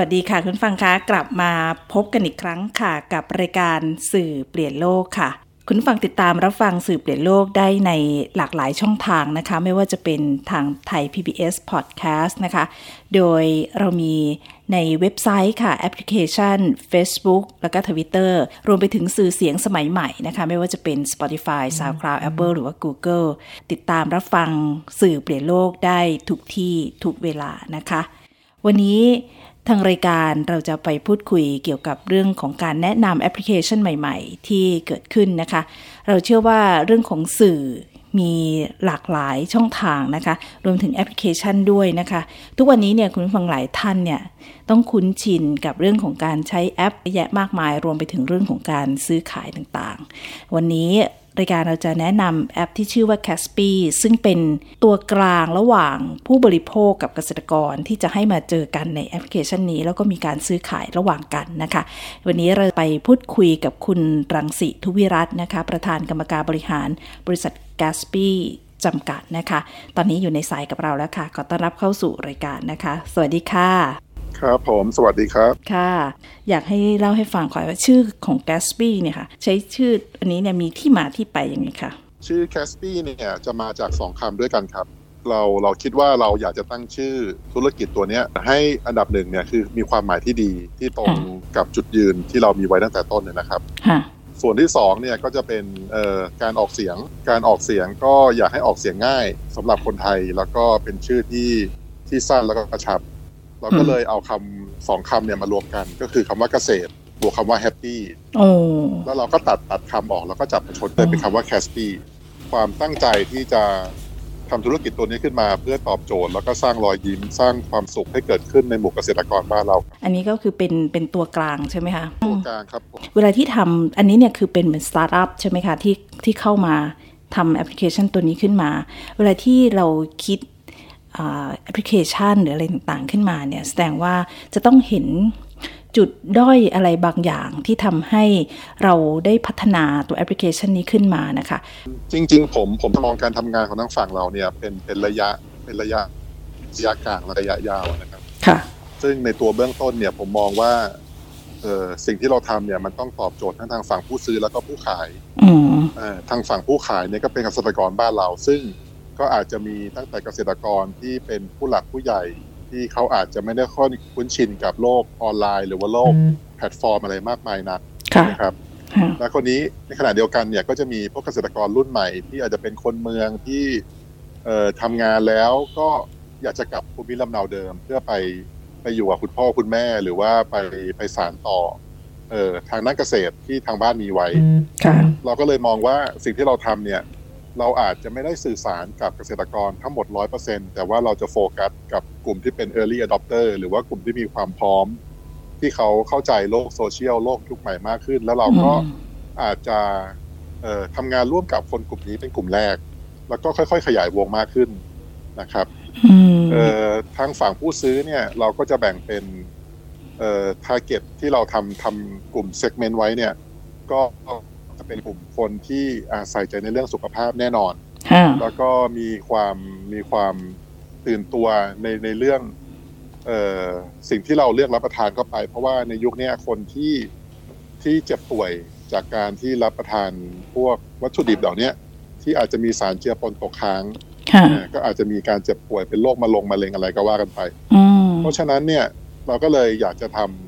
วัสดีค่ะคุณฟังคะกลับมาพบกันอีกครั้งค่ะ กับรายการสื่อเปลี่ยนโลกค่ะ คุณฟังติดตามรับฟังสื่อเปลี่ยนโลกได้ในหลากหลายช่องทางนะคะ ไม่ว่าจะเป็นทางไทย PBS Podcast นะคะ โดยเรามีในเว็บไซต์ค่ะ แอปพลิเคชัน Facebook แล้วก็ Twitter รวมไปถึงสื่อเสียงสมัยใหม่นะคะ ไม่ว่าจะเป็น Spotify SoundCloud Apple หรือว่า Google ติดตามรับฟังสื่อเปลี่ยนโลกได้ทุกที่ทุกเวลานะคะ วันนี้ ทางรายการเราจะไปพูดคุยเกี่ยวกับเรื่องของการแนะนำแอปพลิเคชันใหม่ๆ ที่เกิดขึ้นนะคะ เราเชื่อว่าเรื่องของสื่อมีหลากหลายช่องทางนะคะ รวมถึงแอปพลิเคชันด้วยนะคะ ทุกวันนี้เนี่ยคุณผู้ฟังหลายท่านเนี่ยต้องคุ้นชินกับเรื่องของการใช้แอปแยะมากมาย รวมไปถึงเรื่องของการซื้อขายต่างๆ วันนี้ รายการเราจะแนะนำแอปที่ชื่อว่า Caspi ซึ่งเป็นตัวกลางระหว่างผู้บริโภคกับเกษตรกรที่จะให้มาเจอกันในแอปพลิเคชันนี้ แล้วก็มีการซื้อขายระหว่างกันนะคะ วันนี้เราไปพูดคุยกับคุณรังสิทุวิรัตน์นะคะ ประธานกรรมการบริหารบริษัท Caspi จำกัดนะคะ ตอนนี้อยู่ในสายกับเราแล้วค่ะ ขอต้อนรับเข้าสู่รายการนะคะ สวัสดีค่ะ ครับผมสวัสดีครับ ค่ะ อยากให้เล่าให้ฟังก่อนว่าชื่อของ Gatsby เนี่ยค่ะ ใช้ชื่ออันนี้เนี่ยมีที่มาที่ไปยังไงคะชื่อ c a s p y เนี่ยจะมาจากสองคำด้วยกันครับ เราเราคิดว่าเราอยากจะตั้งชื่อธุรกิจตัวเนี้ย ให้อันดับหนึ่งเนี่ยคือมีความหมายที่ดีที่ตรงกับจุดยืนที่เรามีไว้ตั้งแต่ต้นเนี่ยนะครับค่ะส่วนที่สองเนี่ยก็จะเป็นเอ่อการออกเสียง การออกเสียงก็อยากให้ออกเสียงง่ายสำหรับคนไทยแล้วก็เป็นชื่อที่ที่สั้นแล้วก็กระชับ เราก็เลยเอาคำสองคำเนี่ยมารวมกัน ก็คือคำว่าเกษตรบวกคำว่า happyโอ้แล้วเราก็ตัดตัดคำออกแล้วก็จับมาชนเลยเป็นคำว่าแคสปี้ความตั้งใจที่จะทำธุรกิจตัวนี้ขึ้นมาเพื่อตอบโจทย์ แล้วก็สร้างรอยยิ้มสร้างความสุขให้เกิดขึ้นในหมู่เกษตรกรบ้านเรา อันนี้ก็คือเป็นเป็นตัวกลางใช่ไหมคะตัวกลางครับผมเวลาที่ทำอันนี้เนี่ยคือเป็นเหมือนสตาร์ทอัพใช่ไหมคะที่ที่เข้ามาทำแอปพลิเคชันตัวนี้ขึ้นมา เวลาที่เราคิดอ่า แอปพลิเคชันหรืออะไรต่างๆขึ้นมาเนี่ยแสดงว่าจะต้องเห็นจุดด้อยอะไรบางอย่างที่ทำให้เราได้พัฒนาตัวแอปพลิเคชันนี้ขึ้นมานะคะ จริง ๆ ผมผมมองการทำงานของทั้งฝั่งเราเนี่ยเป็นเป็นระยะเป็นระยะระยะกลางและระยะยาวนะครับค่ะซึ่งในตัวเบื้องต้นเนี่ยผมมองว่าเออสิ่งที่เราทำเนี่ยมันต้องตอบโจทย์ทั้งทางฝั่งผู้ซื้อแล้วก็ผู้ขายอืมเอ่อทางฝั่งผู้ขายเนี่ยก็เป็นเกษตรกรบ้านเรา ซึ่ง ก็อาจจะมีตั้งแต่เกษตรกรที่เป็นผู้หลักผู้ใหญ่ที่เขาอาจจะไม่ได้ค่อยคุ้นชินกับโลกออนไลน์ หรือว่าโลกแพลตฟอร์มอะไรมากมายนักค่ะนะครับค่ะและคนนี้ในขณะเดียวกันเนี่ยก็จะมีพวกเกษตรกรรุ่นใหม่ที่อาจจะเป็นคนเมืองที่เอ่อทำงานแล้วก็อยากจะกลับภูมิลำเนาเดิม เพื่อไปไปอยู่กับคุณพ่อคุณแม่หรือว่าไปไปสานต่อเอ่อทางด้านเกษตรที่ทางบ้านมีไว้ค่ะเราก็เลยมองว่าสิ่งที่เราทำเนี่ย เราอาจจะไม่ได้สื่อสารกับเกษตรกรทั้งหมด 100%แต่ว่าเราจะโฟกัสกับกลุ่มที่เป็น Early Adopter หรือว่ากลุ่มที่มีความพร้อม ที่เขาเข้าใจโลกโซเชียลโลกยุคใหม่มากขึ้น แล้วเราก็อาจจะเอ่อทำงานร่วมกับคนกลุ่มนี้เป็นกลุ่มแรก แล้วก็ค่อยๆ ขยายวงมากขึ้นนะครับอืมเอ่อทางฝั่งผู้ซื้อเนี่ยเราก็จะแบ่งเป็นเอ่อ target ที่เราทำทำกลุ่ม segment ไว้เนี่ย ก็จะ เป็นกลุ่มคนที่อาใส่ใจในเรื่องสุขภาพแน่นอนค่ะแล้วก็มีความมีความตื่นตัวในในเรื่องเอ่อสิ่งที่เราเลือกรับประทานเข้าไป เพราะว่าในยุคเนี้ยคนที่ที่เจ็บป่วยจากการที่รับประทานพวกวัตถุดิบเหล่าเนี้ยที่อาจจะมีสารเจือปนตกค้างค่ะอ่าก็อาจจะมีการเจ็บป่วยเป็นโรคมะลงมะเร็งอะไรก็ว่ากันไปอืมเพราะฉะนั้นเนี่ยเราก็เลยอยากจะทำ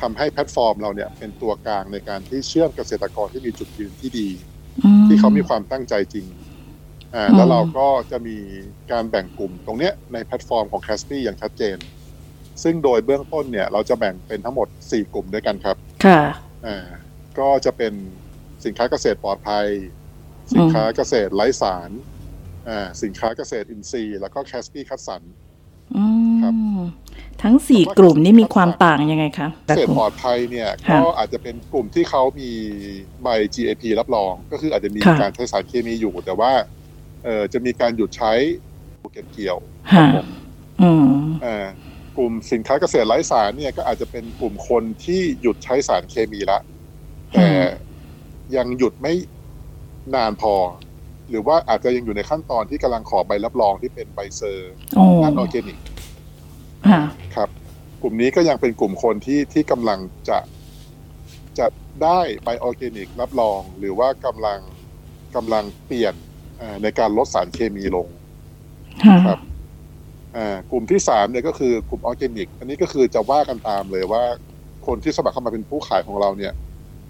ทำให้แพลตฟอร์มเราเนี่ยเป็นตัวกลางในการที่เชื่อมเกษตรกรที่มีจุดยืนที่ดี ที่เขามีความตั้งใจจริงอ่าอืมแล้วเราก็จะมีการแบ่งกลุ่มตรงเนี้ยในแพลตฟอร์มของ c a s p y อย่างชัดเจน ซึ่งโดยเบื้องต้นเนี่ย เราจะแบ่งเป็นทั้งหมด 4 กลุ่มด้วยกันครับ ค่ะอ่าก็จะเป็นสินค้าเกษตรปลอดภัย สินค้าเกษตรไร้สารอ่าสินค้าเกษตรอินทรีย์ แล้วก็ c a s p y คัดสรรอืครับม ทั้งสี่กลุ่มนี้มีความต่างยังไงคะเกษตรปลอดภัยเนี่ยค่ะก็อาจจะเป็นกลุ่มที่เขามีใบ GAP รับรอง ก็คืออาจจะมีค่ะการใช้สารเคมีอยู่ แต่ว่าเออจะมีการหยุดใช้เก็บเกี่ยวค่ะผมอืมอ่ากลุ่มสินค้าเกษตรไร้สารเนี่ยก็อาจจะเป็นกลุ่มคนที่หยุดใช้สารเคมีละ แต่ยังหยุดไม่นานพอ หรือว่าอาจจะยังอยู่ในขั้นตอนที่กำลังขอใบรับรองที่เป็นใบ cert โอ้นันออร์แกนิกค่ะครับ กลุ่มนี้ก็ยังเป็นกลุ่มคนที่ที่กำลังจะจะได้ใบออร์แกนิกรับรอง หรือว่ากำลังกำลังเปลี่ยนอ่าในการลดสารเคมีลงค่ะครับอ่ากลุ่มที่สามเนี่ยก็คือกลุ่มออร์แกนิก อันนี้ก็คือจะว่ากันตามเลยว่า คนที่สมัครเข้ามาเป็นผู้ขายของเราเนี่ย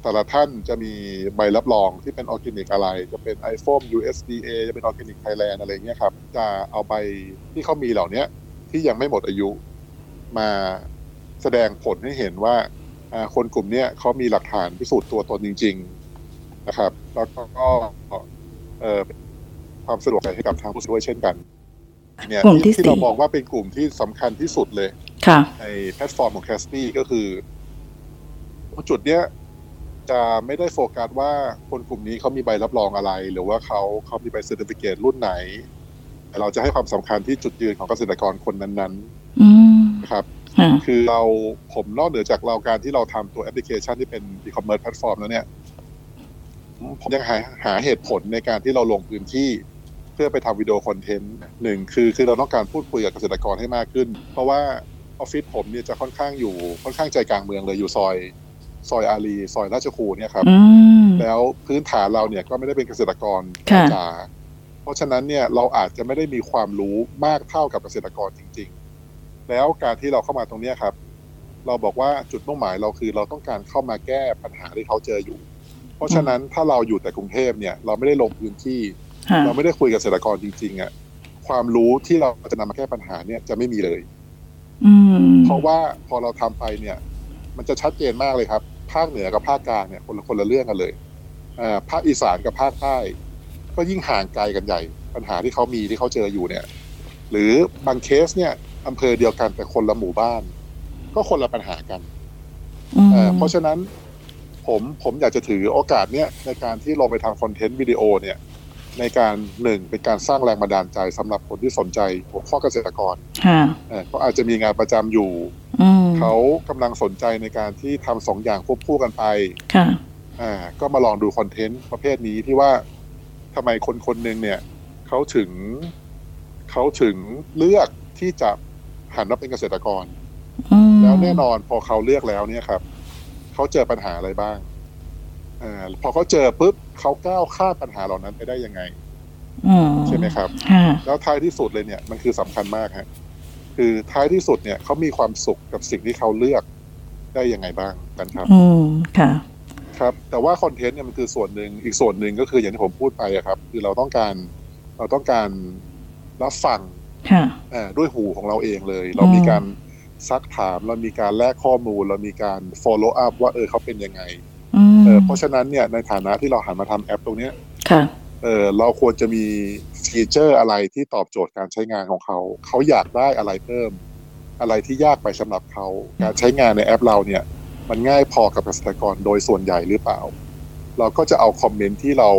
แต่ละท่านจะมีใบรับรองที่เป็นออร์แกนิกอะไร จะเป็น IFOAM USDA จะเป็น Organic Thailand อะไรเงี้ยครับ จะเอาใบที่เขามีเหล่าเนี้ยที่ยังไม่หมดอายุ มาแสดงผลให้เห็นว่าอ่าคนกลุ่มเนี้ยเขามีหลักฐานพิสูจน์ตัวตนจริง ๆนะครับ แล้วก็เอ่อความสะดวกให้กับทางผู้ซื้อด้วยเช่นกันเนี่ยกลุ่มที่ที่เราสี่มองว่าเป็นกลุ่มที่สำคัญที่สุดเลยค่ะในแพลตฟอร์มของ c a s p y ก็คือจุดเนี้ยจะไม่ได้โฟกัสว่าคนกลุ่มนี้เขามีใบรับรองอะไร หรือว่าเขาเขามีใบ certificate รุ่นไหนแต่เราจะให้ความสำคัญที่จุดยืนของเกษตรกรคนนั้นอืมๆนะ ครับค่ะคือเราผมนอกเหนือจากเราการที่เราทำตัวแอปพลิเคชันที่เป็น e-commerce platform แล้วเนี่ย ผมยังหาหาเหตุผลในการที่เราลงพื้นที่เพื่อไปทำวิดีโอคอนเทนต์หนึ่งคือคือเราต้องการพูดคุยกับเกษตรกรให้มากขึ้น เพราะว่าออฟฟิศผมเนี่ยจะค่อนข้างอยู่ค่อนข้างใจกลางเมืองเลยอยู่ซอยซอยอารีซอยราชครูเนี่ยครับอืมแล้วพื้นฐานเราเนี่ยก็ไม่ได้เป็นเกษตรกรค่ะจ๋าเพราะฉะนั้นเนี่ยเราอาจจะไม่ได้มีความรู้มากเท่ากับเกษตรกรจริง ๆ แล้วการที่เราเข้ามาตรงเนี้ยครับ เราบอกว่าจุดมุ่งหมายเราคือเราต้องการเข้ามาแก้ปัญหาที่เขาเจออยู่ เพราะฉะนั้นถ้าเราอยู่แต่กรุงเทพเนี่ย เราไม่ได้ลงพื้นที่ค่ะเราไม่ได้คุยกับเกษตรกรจริงๆอะความรู้ที่เราจะนำมาแก้ปัญหาเนี่ยจะไม่มีเลยอืมเพราะว่าพอเราทำไปเนี่ย มันจะชัดเจนมากเลยครับ ภาคเหนือกับภาคกลางเนี่ยคนละคนละเรื่องกันเลยอ่าภาคอีสานกับภาคใต้ก็ยิ่งห่างไกลกันใหญ่ ปัญหาที่เขามีที่เขาเจออยู่เนี่ย หรือบางเคสเนี่ย อำเภอเดียวกันแต่คนละหมู่บ้าน ก็คนละปัญหากันอืมเอ่อเพราะฉะนั้นผมผมอยากจะถือโอกาสเนี้ยในการที่ลงไปทำคอนเทนต์วิดีโอเนี่ย ในการหนึ่งเป็นการสร้างแรงบันดาลใจสำหรับคนที่สนใจหัวข้อเกษตรกรค่ะเอ่อเขาอาจจะมีงานประจำอยู่อืมเขากำลังสนใจในการที่ทำสองอย่างควบคู่กันไปค่ะอ่าก็มาลองดูคอนเทนต์ประเภทนี้ที่ว่าทำไมคนคนหนึ่งเนี่ยเขาถึงเขาถึงเลือกที่จะ หันมาเป็นเกษตรกรอืมแล้วแน่นอนพอเขาเลือกแล้วเนี่ยครับ เขาเจอปัญหาอะไรบ้างอ่าพอเขาเจอปุ๊บเขาก้าวข้ามปัญหาเหล่านั้นไปได้ยังไงอืมใช่ไหมครับค่ะแล้วท้ายที่สุดเลยเนี่ยมันคือสำคัญมากฮะคือท้ายที่สุดเนี่ยเขามีความสุขกับสิ่งที่เขาเลือกได้ยังไงบ้างกันครับ อืมค่ะ ครับ แต่ว่าคอนเทนต์เนี่ยมันคือส่วนหนึ่งอีกส่วนหนึ่งก็คืออย่างที่ผมพูดไปอะครับ คือเราต้องการเราต้องการรับฟังค่ะอ่า ด้วยหูของเราเองเลย เรามีการซักถามเรามีการแลกข้อมูล เรามีการ follow up ว่าเออเขาเป็นยังไงอืมเออเพราะฉะนั้นเนี่ยในฐานะที่เราหันมาทำแอปตรงเนี้ยค่ะเออเราควรจะมีฟีเจอร์อะไรที่ตอบโจทย์การใช้งานของเขา เขาอยากได้อะไรเพิ่ม อะไรที่ยากไปสำหรับเขา การใช้งานในแอปเราเนี่ย มันง่ายพอกับเกษตรกรโดยส่วนใหญ่หรือเปล่า เราก็จะเอาคอมเมนต์ที่เรา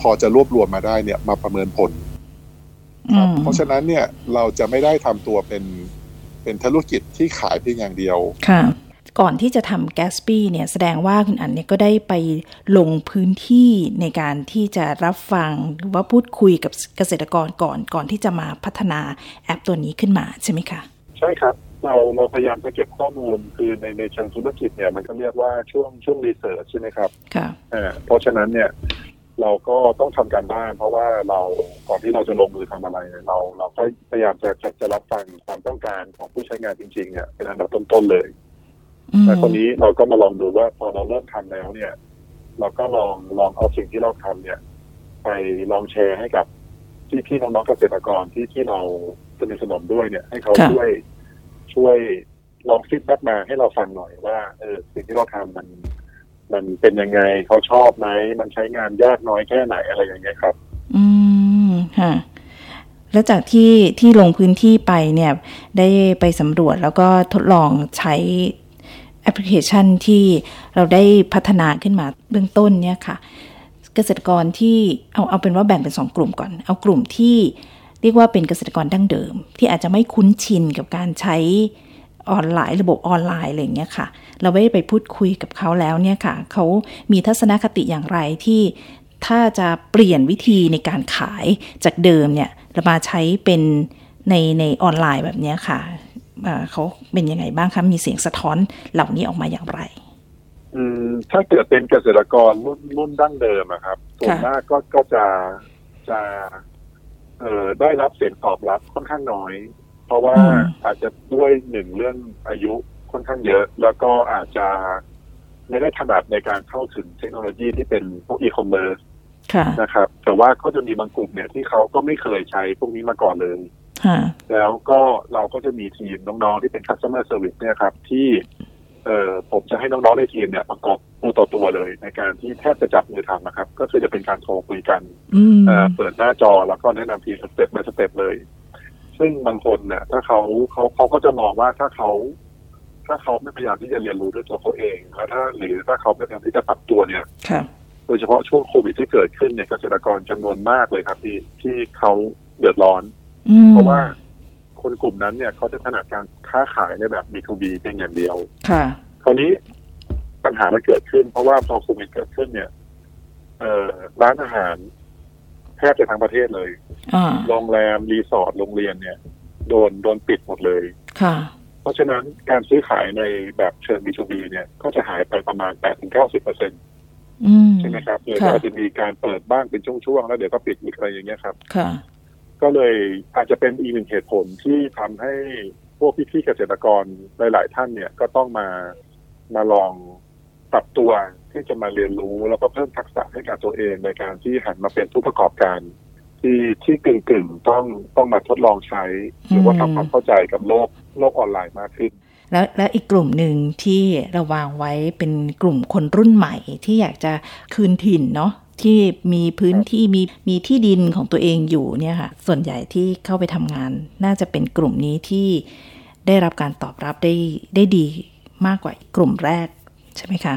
พอจะรวบรวมมาได้เนี่ยมาประเมินผลอื ครับมเพราะฉะนั้นเนี่ยเราจะไม่ได้ทำตัวเป็นเป็นธุรกิจที่ขายเพียงอย่างเดียวค่ะก่อนที่จะทำแกสปี้เนี่ยแสดงว่าคุณอั๋นเนี่ยก็ได้ไปลงพื้นที่ในการที่จะรับฟังหรือว่าพูดคุยกับเกษตรกรก่อนก่อนที่จะมาพัฒนาแอปตัวนี้ขึ้นมาใช่ไหมคะใช่ครับเราเราพยายามจะเก็บข้อมูลคือในในเชิงธุรกิจเนี่ยมันก็เรียกว่าช่วงช่วง research ใช่ไหมครับค่ะอ่าเพราะฉะนั้นเนี่ย เราก็ต้องทำการบ้าน เพราะว่าเราก่อนที่เราจะลงมือทำอะไรเนี่ยเราเราก็พยายามจะจะจะรับฟังความต้องการของผู้ใช้งานจริงๆเนี่ยเป็นอันดับต้นๆเลยอืมแต่คนนี้เราก็มาลองดูว่าพอเราเริ่มทำแล้วเนี่ย เราก็ลองลองเอาสิ่งที่เราทำเนี่ย ไปลองแชร์ให้กับพี่พี่ๆน้องๆเกษตรกรที่ที่เราสนิทสนมด้วยเนี่ย ให้เขาช่วยช่วยลอง feedback มาให้เราฟังหน่อยว่าเออสิ่งที่เราทำมัน มันเป็นยังไงเขาชอบไหมมันใช้งานยากน้อยแค่ไหนอะไรอย่างเงี้ยครับ อืมค่ะแล้วจากที่ที่ลงพื้นที่ไปเนี่ยได้ไปสำรวจแล้วก็ทดลองใช้แอปพลิเคชันที่เราได้พัฒนาขึ้นมาเบื้องต้นเนี่ยค่ะ เกษตรกรที่เอาเอาเป็นว่าแบ่งเป็นสองกลุ่มก่อน เอากลุ่มที่เรียกว่าเป็นเกษตรกรดั้งเดิม ที่อาจจะไม่คุ้นชินกับการใช้ ออนไลน์ ระบบออนไลน์อะไรอย่างเงี้ยค่ะ เราไม่ได้ไปพูดคุยกับเขาแล้วเนี่ยค่ะเขามีทัศนคติอย่างไรที่ถ้าจะเปลี่ยนวิธีในการขายจากเดิมเนี่ยเรามาใช้เป็นในในออนไลน์แบบนี้ค่ะเขาเป็นยังไงบ้างคะมีเสียงสะท้อนเหล่านี้ออกมาอย่างไรอืมถ้าเกิดเป็นเกษตรกรรุ่นรุ่นดั้งเดิมอะครับส่วนมากก็ก็จะจะเอ่อได้รับเสียงตอบรับค่อนข้างน้อย เพราะว่าอาจจะด้วยหนึ่งเรื่องอายุค่อนข้างเยอะ แล้วก็อาจจะไม่ได้ถนัดในการเข้าถึงเทคโนโลยีที่เป็นพวกอีคอมเมิร์ซนะครับ แต่ว่าก็จะมีบางกลุ่มเนี่ยที่เขาก็ไม่เคยใช้พวกนี้มาก่อนเลยแล้วก็เราก็จะมีทีมน้องๆที่เป็น customer service เนี่ยครับ ที่เอ่อผมจะให้น้องๆในทีมเนี่ยประกอบตัวต่อตัวเลย ในการที่แทบจะจับมือทำนะครับ ก็คือจะเป็นการโทรคุยกันเปิดหน้าจอแล้วก็แนะนำทีสเต็ปไปสเต็ปเลย ซึ่งบางคนเนี่ยถ้าเขาเขาเขาก็จะมองว่าถ้าเขาถ้าเขาไม่พยายามที่จะเรียนรู้ด้วยตัวเขาเองแล้วถ้าหรือถ้าเขาไม่พยายามที่จะปรับตัวเนี่ยโดยเฉพาะช่วงโควิดที่เกิดขึ้นเนี่ยเกษตรกรจำนวนมากเลยครับที่ที่เขาเดือดร้อน เพราะว่าคนกลุ่มนั้นเนี่ยเขาจะถนัดการค้าขายในแบบ B2B เพียงอย่างเดียว ค่ะ คราวนี้ปัญหามันเกิดขึ้น เพราะว่าพอโควิดเกิดขึ้นเนี่ยเอ่อร้านอาหาร แทบจะทั้งประเทศเลยโรงแรมรีสอร์ทโรงเรียนเนี่ย โดนโดนปิดหมดเลยค่ะ เพราะฉะนั้นการซื้อขายในแบบเชิง B2B เนี่ย ก็จะหายไปประมาณแปดถึงเก้าสิบเปอร์เซ็นต์ใช่ไหมครับเดี๋ยวก็จะมีการเปิดบ้างเป็นช่วงๆ แล้วเดี๋ยวก็ปิดอีกอะไรอย่างเงี้ยครับค่ะก็เลยอาจจะเป็นอีกหนึ่งเหตุผลที่ทำให้พวกพี่ๆเกษตรกรหลาย ๆ ท่านเนี่ยก็ต้องมามาลอง ปรับตัวที่จะมาเรียนรู้แล้วก็เพิ่มทักษะให้กับตัวเองในการที่หันมาเป็นผู้ประกอบการ ที่ที่กึ่งๆต้องต้องมาทดลองใช้ หรือว่าทำความเข้าใจกับโลกโลกออนไลน์มากขึ้น แล้วและอีกกลุ่มหนึ่งที่เราวางไว้เป็นกลุ่มคนรุ่นใหม่ที่อยากจะคืนถิ่นเนาะที่มีพื้นที่มีมีที่ดินของตัวเองอยู่เนี่ยค่ะ ส่วนใหญ่ที่เข้าไปทำงาน น่าจะเป็นกลุ่มนี้ที่ได้รับการตอบรับได้ได้ดีมากกว่ากลุ่มแรก ใช่ไหมคะ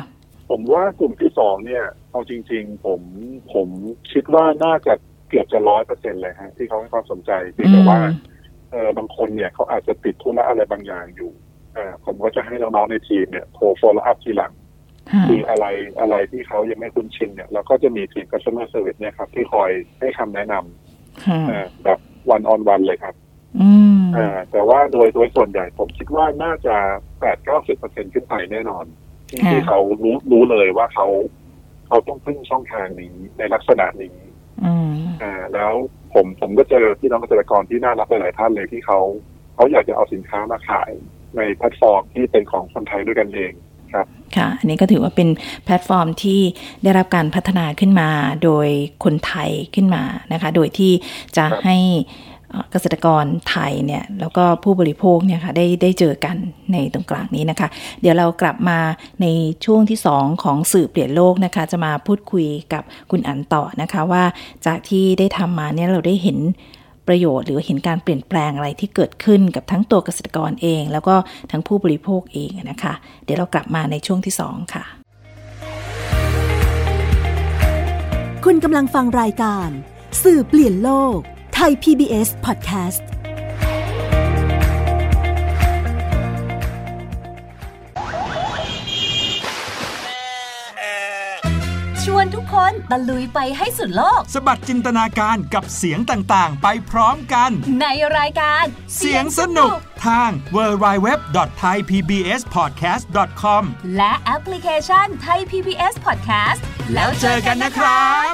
ผมว่ากลุ่มที่สองเนี่ยเอาจริง ๆ ผมผมคิดว่าน่าจะเกือบจะร้อยเปอร์เซ็นเลยฮะที่เขาให้ความสนใจเพียงแต่ว่าเออบางคนเนี่ยเขาอาจจะติดธุระอะไรบางอย่างอยู่อ่าผมก็จะให้น้องๆในทีมเนี่ยโทรโฟล์อัพทีหลังคืออะไรอะไรที่เขายังไม่คุ้นชินเนี่ยเราก็จะมีทีม customer service เนี่ยครับ ที่คอยให้คำแนะนำแบบ one on one เลยครับอ่าแต่ว่าโดยโดยส่วนใหญ่ผมคิดว่าน่าจะแปดเก้าสิบเปอร์เซ็นขึ้นไปแน่นอน ที่ที่เขารู้รู้เลยว่าเขาเขาต้องพึ่งช่องทางนี้ในลักษณะนี้อ่า แล้วผมผมก็เจอพี่น้องเกษตรกรที่น่ารักหลายท่านเลยที่เขาเขาอยากจะเอาสินค้ามาขายในแพลตฟอร์มที่เป็นของคนไทยด้วยกันเองครับค่ะ อันนี้ก็ถือว่าเป็นแพลตฟอร์มที่ได้รับการพัฒนาขึ้นมาโดยคนไทยขึ้นมานะคะ โดยที่จะให้ เกษตรกรไทยเนี่ยแล้วก็ผู้บริโภคเนี่ยค่ะได้ได้เจอกันในตรงกลางนี้นะคะ เดี๋ยวเรากลับมาในช่วงที่ 2 ของสื่อเปลี่ยนโลกนะคะ จะมาพูดคุยกับคุณอันต่อนะคะว่าจากที่ได้ทำมาเนี่ยเราได้เห็นประโยชน์หรือเห็นการเปลี่ยนแปลงอะไรที่เกิดขึ้นกับทั้งตัวเกษตรกรเอง แล้วก็ทั้งผู้บริโภคเองนะคะ เดี๋ยวเรากลับมาในช่วงที่ 2 ค่ะ คุณกำลังฟังรายการ สื่อเปลี่ยนโลก ทย PBS Podcast ชวนทุกคนตะลุยไปให้สุดโลก สบัดจินตนาการกับเสียงต่างๆ ไปพร้อมกัน ในรายการเสียงสนุกทาง www.thaipbspodcast.com และแอปพลิเคชัน Thai PBS Podcast แล้วเจอกันนะครับ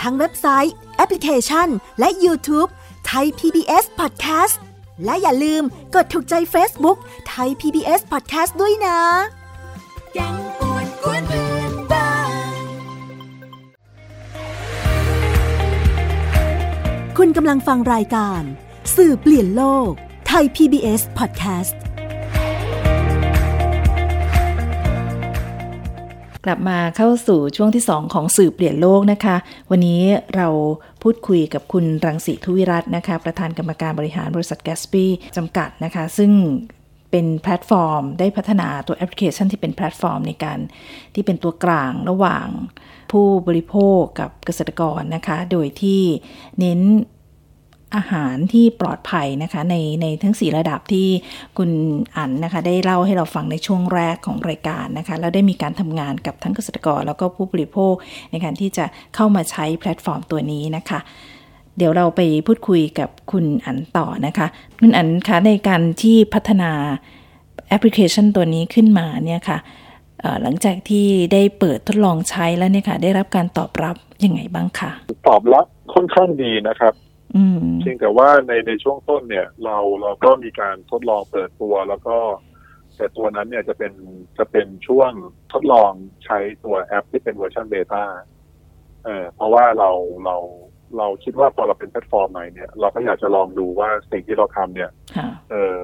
ทั้งเว็บไซต์ แอปพลิเคชัน และ YouTube ไทย PBS Podcast และอย่าลืมกดถูกใจ Facebook ไทย PBS Podcast ด้วยนะแกงป่วนกวนเพื่นบ้านคุณกำลังฟังรายการ สื่อเปลี่ยนโลกไทย PBS Podcast กลับมาเข้าสู่ช่วงที่ 2 ของสื่อเปลี่ยนโลกนะคะ วันนี้เราพูดคุยกับคุณรังสีทุวิรัตน์นะคะ ประธานกรรมการบริหารบริษัทแกสปี้จำกัดนะคะ ซึ่งเป็นแพลตฟอร์ม ได้พัฒนาตัวแอปพลิเคชันที่เป็นแพลตฟอร์มในการที่เป็นตัวกลางระหว่างผู้บริโภคกับเกษตรกรนะคะ โดยที่เน้น อาหารที่ปลอดภัยนะคะ ในในทั้ง 4 ระดับที่คุณอั๋นนะคะ ได้เล่าให้เราฟังในช่วงแรกของรายการนะคะแล้วได้มีการทำงานกับทั้งเกษตรกร แล้วก็ผู้บริโภคในการที่จะเข้ามาใช้แพลตฟอร์มตัวนี้นะคะเดี๋ยวเราไปพูดคุยกับคุณอั๋นต่อนะคะ คุณอั๋นคะในการที่พัฒนาแอปพลิเคชันตัวนี้ขึ้นมาเนี่ยค่ะเอ่อหลังจากที่ได้เปิดทดลองใช้แล้วเนี่ยค่ะ ได้รับการตอบรับยังไงบ้างคะตอบรับค่อนข้างดีนะครับ เพียงแต่ว่าในในช่วงต้นเนี่ย เราเราก็มีการทดลองเปิดตัว แล้วก็แต่ตัวนั้นเนี่ยจะเป็นจะเป็นช่วงทดลองใช้ตัวแอปที่เป็นเวอร์ชัน betaเออเพราะว่าเราเราเราคิดว่าพอเราเป็นแพลตฟอร์มใหม่เนี่ย เราก็อยากจะลองดูว่าสิ่งที่เราทำเนี่ยค่ะเออ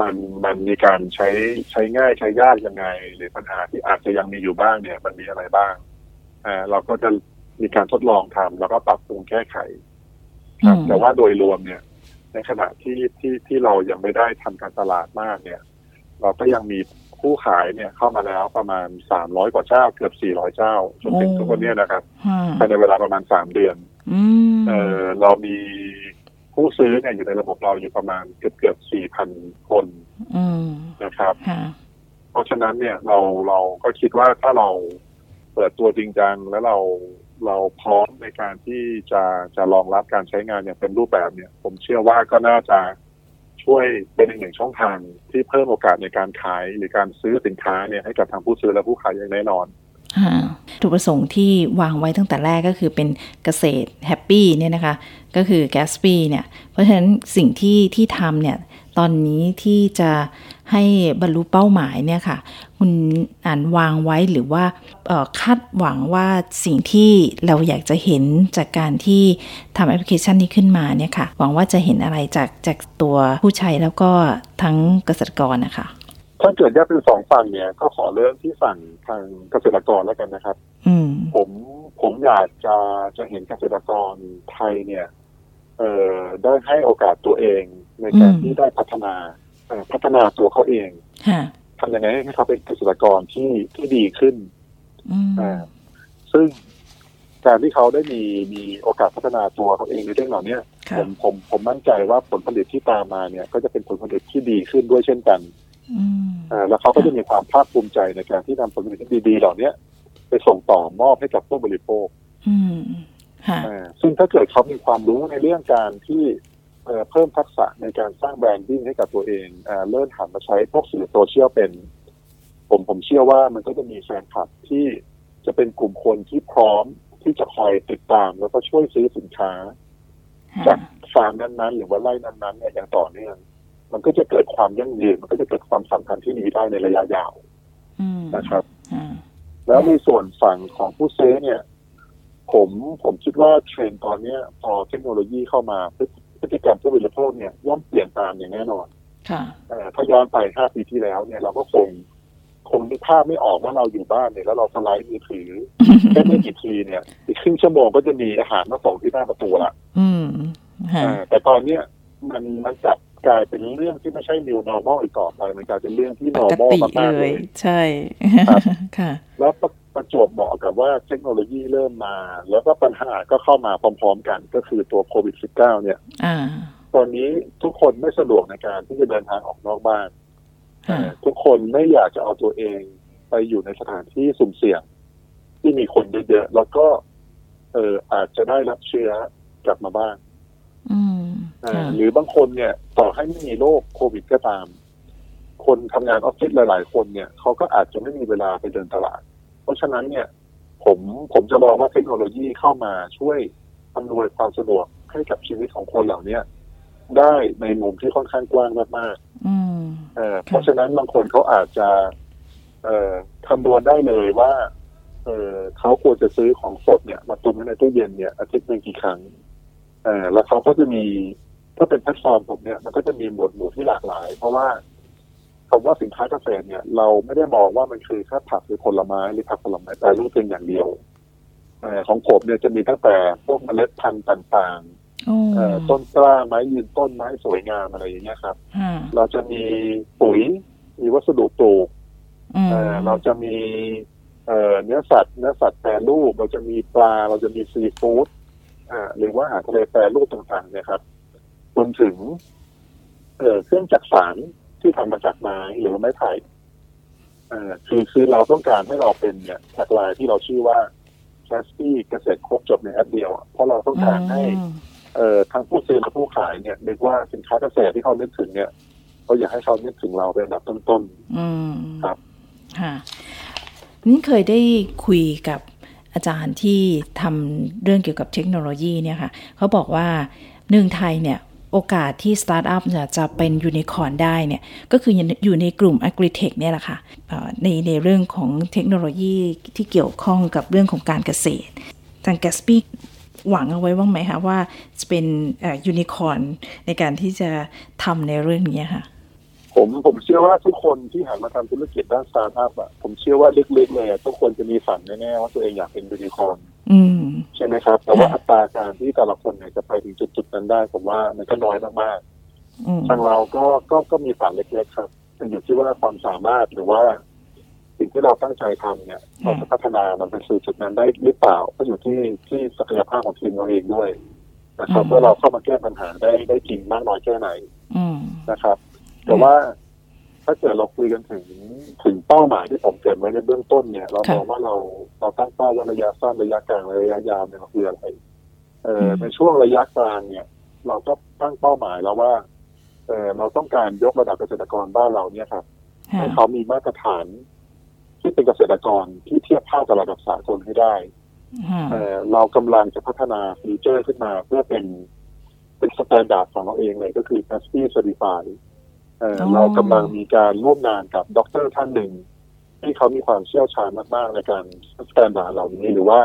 มันมันมีการใช้ใช้ง่ายใช้ยากยังไง หรือปัญหาที่อาจจะยังมีอยู่บ้างเนี่ย มันมีอะไรบ้างอ่าเราก็จะมีการทดลองทำแล้วก็ปรับปรุงแก้ไข ครับอืมแต่ว่าโดยรวมเนี่ย ในขณะที่ที่ที่เรายังไม่ได้ทำการตลาดมากเนี่ย เราก็ยังมีผู้ขายเนี่ยเข้ามาแล้วประมาณสามร้อยกว่าเจ้าเกือบสี่ร้อยเจ้าจนถึงทุกวันเนี้ยนะครับค่ะภายในเวลาประมาณสามเดือนอืมเออเรามีผู้ซื้อเนี่ยอยู่ในระบบเราอยู่ประมาณเกือบเกือบสี่พันคนอืมนะครับค่ะเพราะฉะนั้นเนี่ยเราเราก็คิดว่าถ้าเราเปิดตัวจริงจังแล้วเรา เราพร้อมในการที่จะจะรองรับการใช้งานอย่างเป็นรูปแบบเนี่ย ผมเชื่อว่าก็น่าจะช่วยเป็นอีกหนึ่งช่องทางที่เพิ่มโอกาสในการขายหรือการซื้อสินค้าเนี่ยให้กับทางผู้ซื้อและผู้ขายอย่างแน่นอนค่ะวัตถุประสงค์ที่วางไว้ตั้งแต่แรกก็คือเป็นเกษตร happy เนี่ยนะคะ ก็คือแกสปี้เนี่ย เพราะฉะนั้นสิ่งที่ที่ทำเนี่ย ตอนนี้ที่จะ ให้บรรลุเป้าหมายเนี่ยค่ะ คุณอั๋นวางไว้หรือว่าเอ่อคาดหวังว่าสิ่งที่เราอยากจะเห็นจากการที่ทำแอปพลิเคชันนี้ขึ้นมาเนี่ยค่ะ หวังว่าจะเห็นอะไรจากจากตัวผู้ใช้แล้วก็ทั้งเกษตรกรนะคะถ้าเกิดแยกเป็นสองฝั่งเนี่ย ก็ขอเริ่มที่ฝั่งทางเกษตรกรแล้วกันนะครับอืมผมผมอยากจะจะเห็นเกษตรกรไทยเนี่ย เอ่อได้ให้โอกาสตัวเองในการอืมที่ได้พัฒนาเอ่อ พัฒนาตัวเขาเองค่ะทำยังไงให้เขาเป็นเกษตรกรที่ที่ดีขึ้นอืมอ่าซึ่งการที่เขาได้มีมีโอกาสพัฒนาตัวเขาเองในเรื่องเหล่านี้ค่ะผมผมผมมั่นใจว่าผลผลิตที่ตามมาเนี่ย ก็จะเป็นผลผลิตที่ดีขึ้นด้วยเช่นกันอืมอ่าแล้วเขาก็จะมีความภาคภูมิใจในการที่นำผลผลิตที่ดีๆเหล่านี้ไปส่งต่อมอบให้กับผู้บริโภคอืมค่ะอ่าซึ่งถ้าเกิดเขามีความรู้ในเรื่องการที่ เอ่อเพิ่มทักษะในการสร้าง branding ให้กับตัวเองอ่าเริ่มหันมาใช้พวกสื่อโซเชียลเป็น ผมผมเชื่อว่ามันก็จะมีแฟนคลับที่จะเป็นกลุ่มคนที่พร้อมที่จะคอยติดตาม แล้วก็ช่วยซื้อสินค้า จากฟาร์มนั้นๆ หรือว่าไร่นั้นๆเนี่ยอย่างต่อเนื่องมันก็จะเกิดความยั่งยืนมันก็จะเกิดความสัมพันธ์ที่ดีได้ในระยะยาวอืมนะครับอ่าแล้วในส่วนฝั่งของผู้ซื้อเนี่ย ผมผมคิดว่าเทรนด์ตอนเนี้ย พอเทคโนโลยีเข้ามาพฤติ พฤติกรรมผู้บริโภคเนี่ยย่อมเปลี่ยนตามอย่างแน่นอนค่ะเอ่อถ้าย้อนไปห้าปีที่แล้วเนี่ยเราก็คงคงนึกภาพไม่ออกว่าเราอยู่บ้านเนี่ยแล้วเราสไลด์มือถือแค่ไม่กี่ทีเนี่ย อีกครึ่งชั่วโมงก็จะมีอาหารมาส่งที่หน้าประตูละอืมค่ะอ่าแต่ตอนเนี้ยมันมันกลับกลายเป็นเรื่องที่ไม่ใช่ new normal อีกต่อไปมันกลายเป็นเรื่องที่ปก normal ติมากๆเลเลยยใช่ครับค่ะ แล้ว ประประจวบเหมาะกับว่าเทคโนโลยีเริ่มมา แล้วก็ปัญหาก็เข้ามาพร้อม ๆ กัน ก็คือตัวโควิด -19 เนี่ยอ่าตอนนี้ทุกคนไม่สะดวกในการที่จะเดินทางออกนอกบ้านค่ะทุกคนไม่อยากจะเอาตัวเองไปอยู่ในสถานที่สุ่มเสี่ยง ที่มีคนเยอะๆแล้วก็ เอออาจจะได้รับเชื้อกลับมาบ้างอืมอ่าค่ะหรือบางคนเนี่ย ต่อให้ไม่มีโรคโควิดก็ตาม คนทำงานออฟฟิศหลาย ๆ คนเนี่ยเขาก็อาจจะไม่มีเวลาไปเดินตลาดเพ ราะฉะนั้นเนี่ย ผมผมจะมองว่าเทคโนโลยีเข้ามาช่วยอำนวยความสะดวกให้กับชีวิตของคนเหล่าเนี้ยได้ในมุมที่ค่อนข้างกว้างมากๆอืมเออเพราะฉะนั้นบางคนเขาอาจจะเอ่อคำนวณได้เลยว่าเออเขาควรจะซื้อของสดเนี่ยมาตุนไว้ในตู้เย็นเนี่ยอาทิตย์หนึ่งกี่ครั้งเออแล้วเขาก็จะมีถ้าเป็นแพลตฟอร์มผมเนี่ยมันก็จะมีหมวดหมู่ที่หลากหลาย เพราะว่า คำว่าสินค้าเกษตรเนี่ย เราไม่ได้มองว่ามันคือแค่ผักหรือผลไม้หรือผักผลไม้แปรรูปเพียงอย่างเดียวเออของผมเนี่ยจะมีตั้งแต่พวกเมล็ดพันธุ์ต่างโอ้ๆเอ่อต้นกล้าไม้ยืนต้นไม้สวยงามอะไรอย่างเงี้ยครับค่ะเราจะมีปุ๋ย มีวัสดุปลูกอืมเอ่อเราจะมีเอ่อเนื้อสัตว์เนื้อสัตว์แปรรูปเราจะมีปลาเราจะมีซีฟู้ดอ่าหรือว่าอาหารทะเลแปรรูปต่างๆ เนี่ยครับรวมถึงเอ่อเครื่องจักสาน ที่ทำมาจากไม้หรือว่าไม้ไผ่เอ่อคือคือเราต้องการให้เราเป็นเนี่ย tagline ที่เราชื่อว่า Caspy เกษตรครบจบในแอปเดียวอะเพราะเราต้องการให้อืมเอ่อทั้งผู้ซื้อและผู้ขายเนี่ยนึกว่าสินค้าเกษตรที่เขานึกถึงเนี่ยเขาอยากให้เขานึกถึงเราเป็นอันดับต้นอืมครับค่ะนี่เคยได้คุยกับอาจารย์ที่ทำเรื่องเกี่ยวกับเทคโนโลยีเนี่ยค่ะเขาบอกว่าเมืองไทยเนี่ย โอกาสที่สตาร์ทอัพจะเป็นยูนิคอร์นได้เนี่ย ก็คืออยู่ในกลุ่ม Agritech เนี่ยแหละค่ะเอ่อในในเรื่องของเทคโนโลยีที่เกี่ยวข้องกับเรื่องของการเกษตรทาง Caspy หวังเอาไว้บ้างไหมคะว่าจะเป็นยูนิคอร์นในการที่จะทำในเรื่องนี้ค่ะผมผมเชื่อว่าทุกคนที่หันมาทำธุรกิจด้านสตาร์ทอัพอะผมเชื่อว่าลึกๆเลยทุกคนจะมีฝันแน่ๆว่าตัวเองอยากเป็นยูนิคอร์น ใช่ไหมครับ แต่ว่าอัตราการที่แต่ละคนเนี่ยจะไปถึงจุดๆนั้นได้ ผมว่ามันก็น้อยมากอืมๆทางเราก็ก็ก็มีฝันเล็กๆครับแต่อยู่ที่ว่าความสามารถหรือว่า สิ่งที่เราตั้งใจทำเนี่ยเราจะพัฒนามันไปสู่จุดนั้นได้หรือเปล่า ก็อยู่ที่ที่ศักยภาพของทีมเราเองด้วยนะครับว่าเราเข้ามาแก้ปัญหาได้ได้จริงมากน้อยแค่ไหนอืมนะครับ แต่ว่า ถ้าเกิดเราคุยกันถึงถึงเป้าหมายที่ผมเกิดไว้ในเบื้องต้นเนี่ย เรามองว่าเราเราตั้งเป้าว่าระยะสั้นระยะกลางและระยะยาวเนี่ยเราคืออะไรเออในช่วงระยะกลางเนี่ย เราก็ตั้งเป้าหมายแล้วว่าเออเราต้องการยกระดับเกษตรกรบ้านเราเนี่ยครับค่ะให้เขามีมาตรฐาน ที่เป็นเกษตรกรที่เทียบเท่ากับระดับสากลให้ได้ค่ะเอ่อเรากำลังจะพัฒนา feature ขึ้นมาเพื่อเป็นเป็น standard ของเราเองเลยก็คือ c a s p y Certify เอ่อเรากำลังมีการร่วมงานกับด็อกเตอร์ท่านหนึ่ง ที่เขามีความเชี่ยวชาญมาก ๆ ในการ standard เหล่านี้ หรือว่า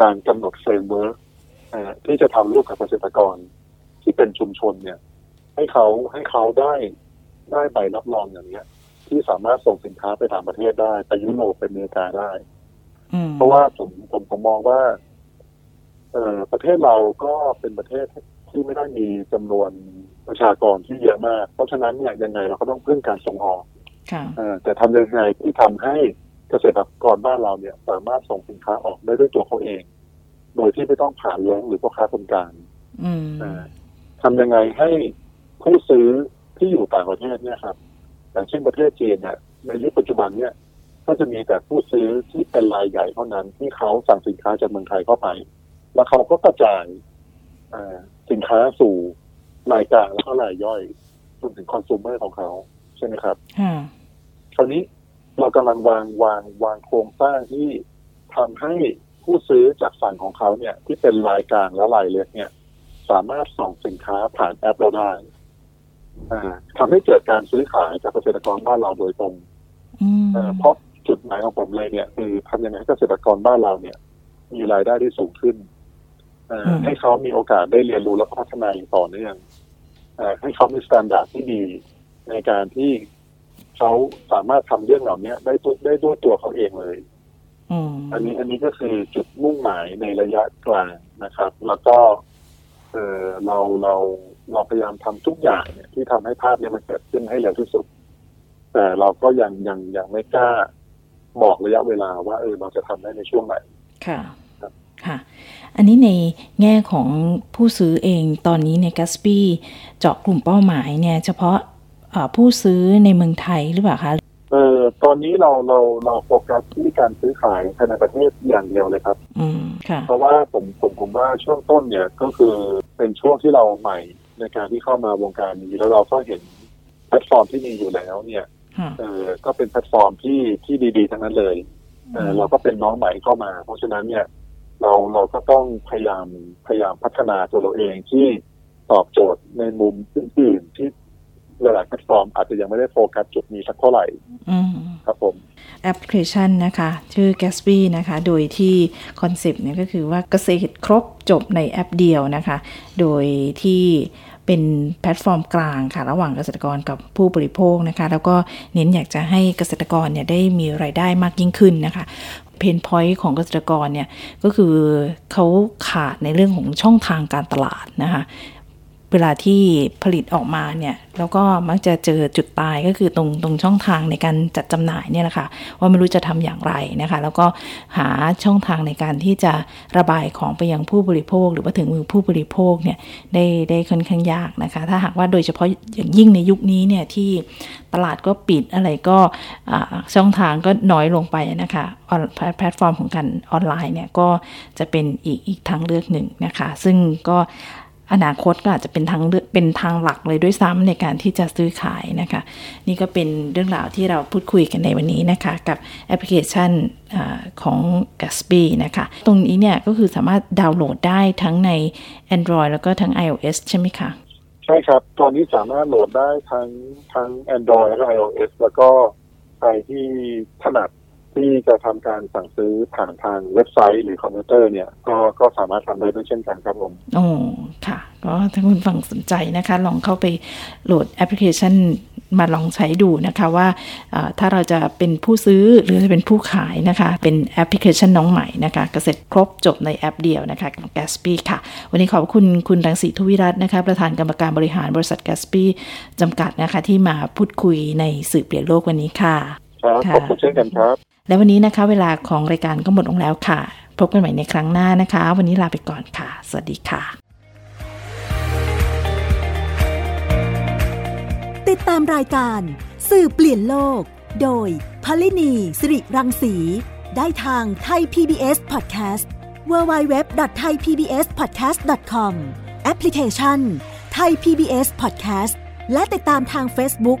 การกำหนด framework ที่จะทำร่วมกับเกษตรกรที่เป็นชุมชนเนี่ย ให้เขาให้เขาได้ได้ใบรับรองอย่างเนี้ย ที่สามารถส่งสินค้าไปต่างประเทศได้ไปยุโรปไปอเมริกาได้อืมเพราะว่าผมผมผมมองว่า เอ่อประเทศเราก็เป็นประเทศที่ไม่ได้มีจำนวน ประชากรที่เยอะมาก เพราะฉะนั้นเนี่ยยังไงเราก็ต้องพึ่งการส่งออกค่ะเอ่อแต่ทำยังไงที่ทำให้เกษตรกรบ้านเราเนี่ย สามารถส่งสินค้าออกได้ด้วยตัวเขาเอง โดยที่ไม่ต้องผ่านเลี้ยงหรือพ่อค้าคนกลางอืมเอ่อทำยังไงให้ผู้ซื้อที่อยู่ต่างประเทศเนี่ยครับอย่างเช่นประเทศจีนเนี่ยในยุคปัจจุบันเนี่ย ก็จะมีแต่ผู้ซื้อที่เป็นรายใหญ่เท่านั้นที่เขาสั่งสินค้าจากเมืองไทยเข้าไป แล้วเขาก็กระจายเอ่อสินค้าสู่ รายกลางแล้วก็รายย่อยรวมถึงคอน sumer ของเขา ใช่ไหมครับค่ะคราวนี้เรากำลังวางวางวางโครงสร้างที่ทำให้ผู้ซื้อจากฝั่งของเขาเนี่ย ที่เป็นรายกลางและรายเล็กเนี่ย สามารถส่งสินค้าผ่านแอปเราได้อ่าทำให้เกิดการซื้อขายจากเกษตรกรบ้านเราโดยตรงอืมเอ่อเพราะจุดหมายของผมเลยเนี่ยคือทำยังไงให้เกษตรกรบ้านเราเนี่ย มีรายได้ที่สูงขึ้นเอ่อ ให้เขามีโอกาสได้เรียนรู้และพัฒนาอย่างต่อเนื่องเอ่อให้เขามีมาตรฐานที่ดีในการที่เขาสามารถทำเรื่องเหล่านี้ได้ด้วยได้ด้วยตัวเขาเองเลยอืมอันนี้อันนี้ก็คือจุดมุ่งหมายในระยะกลางนะครับ แล้วก็เออเราเราเราพยายามทำทุกอย่างเนี่ยที่ทำให้ภาพเนี้มันเกิดขึ้นให้เร็วที่สุด แต่เราก็ยังยังยังไม่กล้าบอกระยะเวลาว่า เออเราจะทำได้ในช่วงไหนค่ะค่ะ อันนี้ในแง่ของผู้ซื้อเองตอนนี้ในกัสปี้เจาะกลุ่มเป้าหมายเนี่ย เฉพาะผู้ซื้อในเมืองไทยหรือเปล่าคะเออตอนนี้เราเราเราโฟกัสที่การซื้อขายภายในประเทศอย่างเดียวเลยครับ อืมค่ะเพราะว่าผมผมผมว่าช่วงต้นเนี่ยก็คือเป็นช่วงที่เราใหม่ในการที่เข้ามาวงการนี้แล้วเราก็เห็นแพลตฟอร์มที่มีอยู่แล้วเนี่ยเออก็เป็นแพลตฟอร์มที่ที่ดีๆ ทั้งนั้นเลยเออเราก็เป็นน้องใหม่เข้ามา เพราะฉะนั้นเนี่ย เราเราก็ต้องพยายามพยายามพัฒนาตัวเราเองที่ตอบโจทย์ในมุมอื่นๆที่หลายๆแพลตฟอร์มอาจจะยังไม่ได้โฟกัสจุดนี้สักเท่าไหร่ครับผมแอปพลิเคชันนะคะ ชื่อ Caspy นะคะ โดยที่ concept เนี่ยก็คือว่าเกษตรครบจบในแอปเดียวนะคะ โดยที่เป็นแพลตฟอร์มกลางค่ะ ระหว่างเกษตรกรกับผู้บริโภคนะคะ แล้วก็เน้นอยากจะให้เกษตรกรเนี่ยได้มีรายได้มากยิ่งขึ้นนะคะ เพนพอยต์ของเกษตรกรเนี่ยก็คือเขาขาดในเรื่องของช่องทางการตลาดนะคะ เวลาที่ผลิตออกมาเนี่ยแล้วก็มักจะเจอจุดตายก็คือตรงตรงช่องทางในการจัดจำหน่ายเนี่ยแหละค่ะว่าไม่รู้จะทำอย่างไรนะคะ แล้วก็หาช่องทางในการที่จะระบายของไปยังผู้บริโภค หรือว่าถึงมือผู้บริโภคเนี่ยได้ได้ค่อนข้างยากนะคะ ถ้าหากว่าโดยเฉพาะอย่างยิ่งในยุคนี้เนี่ยที่ตลาดก็ปิดอะไรก็ช่องทางก็น้อยลงไปนะคะแพลตฟอร์มของการออนไลน์เนี่ยก็จะเป็นอีกอีกทางเลือกหนึ่งนะคะ ซึ่งก็ อนาคตก็อาจจะเป็นทางเป็นทางหลักเลยด้วยซ้ำในการที่จะซื้อขายนะคะ นี่ก็เป็นเรื่องราวที่เราพูดคุยกันในวันนี้นะคะ กับแอปพลิเคชันอของ Gatsby นะคะ ตรงนี้เนี่ยก็คือสามารถดาวน์โหลดได้ทั้งใน Android แล้วก็ทั้ง iOS ใช่ไหมคะ ใช่ครับ ตอนนี้สามารถโหลดได้ทั้งทั้ง Android แล้วก็ iOS แล้วก็ใครที่ถนัด ที่จะทำการสั่งซื้อผ่านทางเว็บไซต์หรือคอมพิวเตอร์เนี่ย ก็ก็สามารถทำได้ด้วยเช่นกันครับผมโอ้ค่ะ ก็ถ้าคุณฟังสนใจนะคะ ลองเข้าไปโหลดแอปพลิเคชันมาลองใช้ดูนะคะว่าถ้าเราจะเป็นผู้ซื้อหรือจะเป็นผู้ขายนะคะ เป็นแอปพลิเคชันน้องใหม่นะคะเกษตรครบจบในแอปเดียวนะคะของ Caspy ค่ะ วันนี้ขอบคุณคุณรังสีทุวิรัตน์นะคะประธานกรรมการบริหารบริษัท Gatsby จำกัดนะคะที่มาพูดคุยในสื่อเปลี่ยนโลกวันนี้ค่ะครับขอบคุณเช่นกันครับ และวันนี้นะคะเวลาของรายการก็หมดลงแล้วค่ะ พบกันใหม่ในครั้งหน้านะคะ วันนี้ลาไปก่อนค่ะ สวัสดีค่ะ ติดตามรายการ สื่อเปลี่ยนโลก โดยพลินีสิริรังสีได้ทางไทย PBS Podcast www.thaipbspodcast.com แอปพลิเคชัน Thai PBS Podcast และติดตามทาง Facebook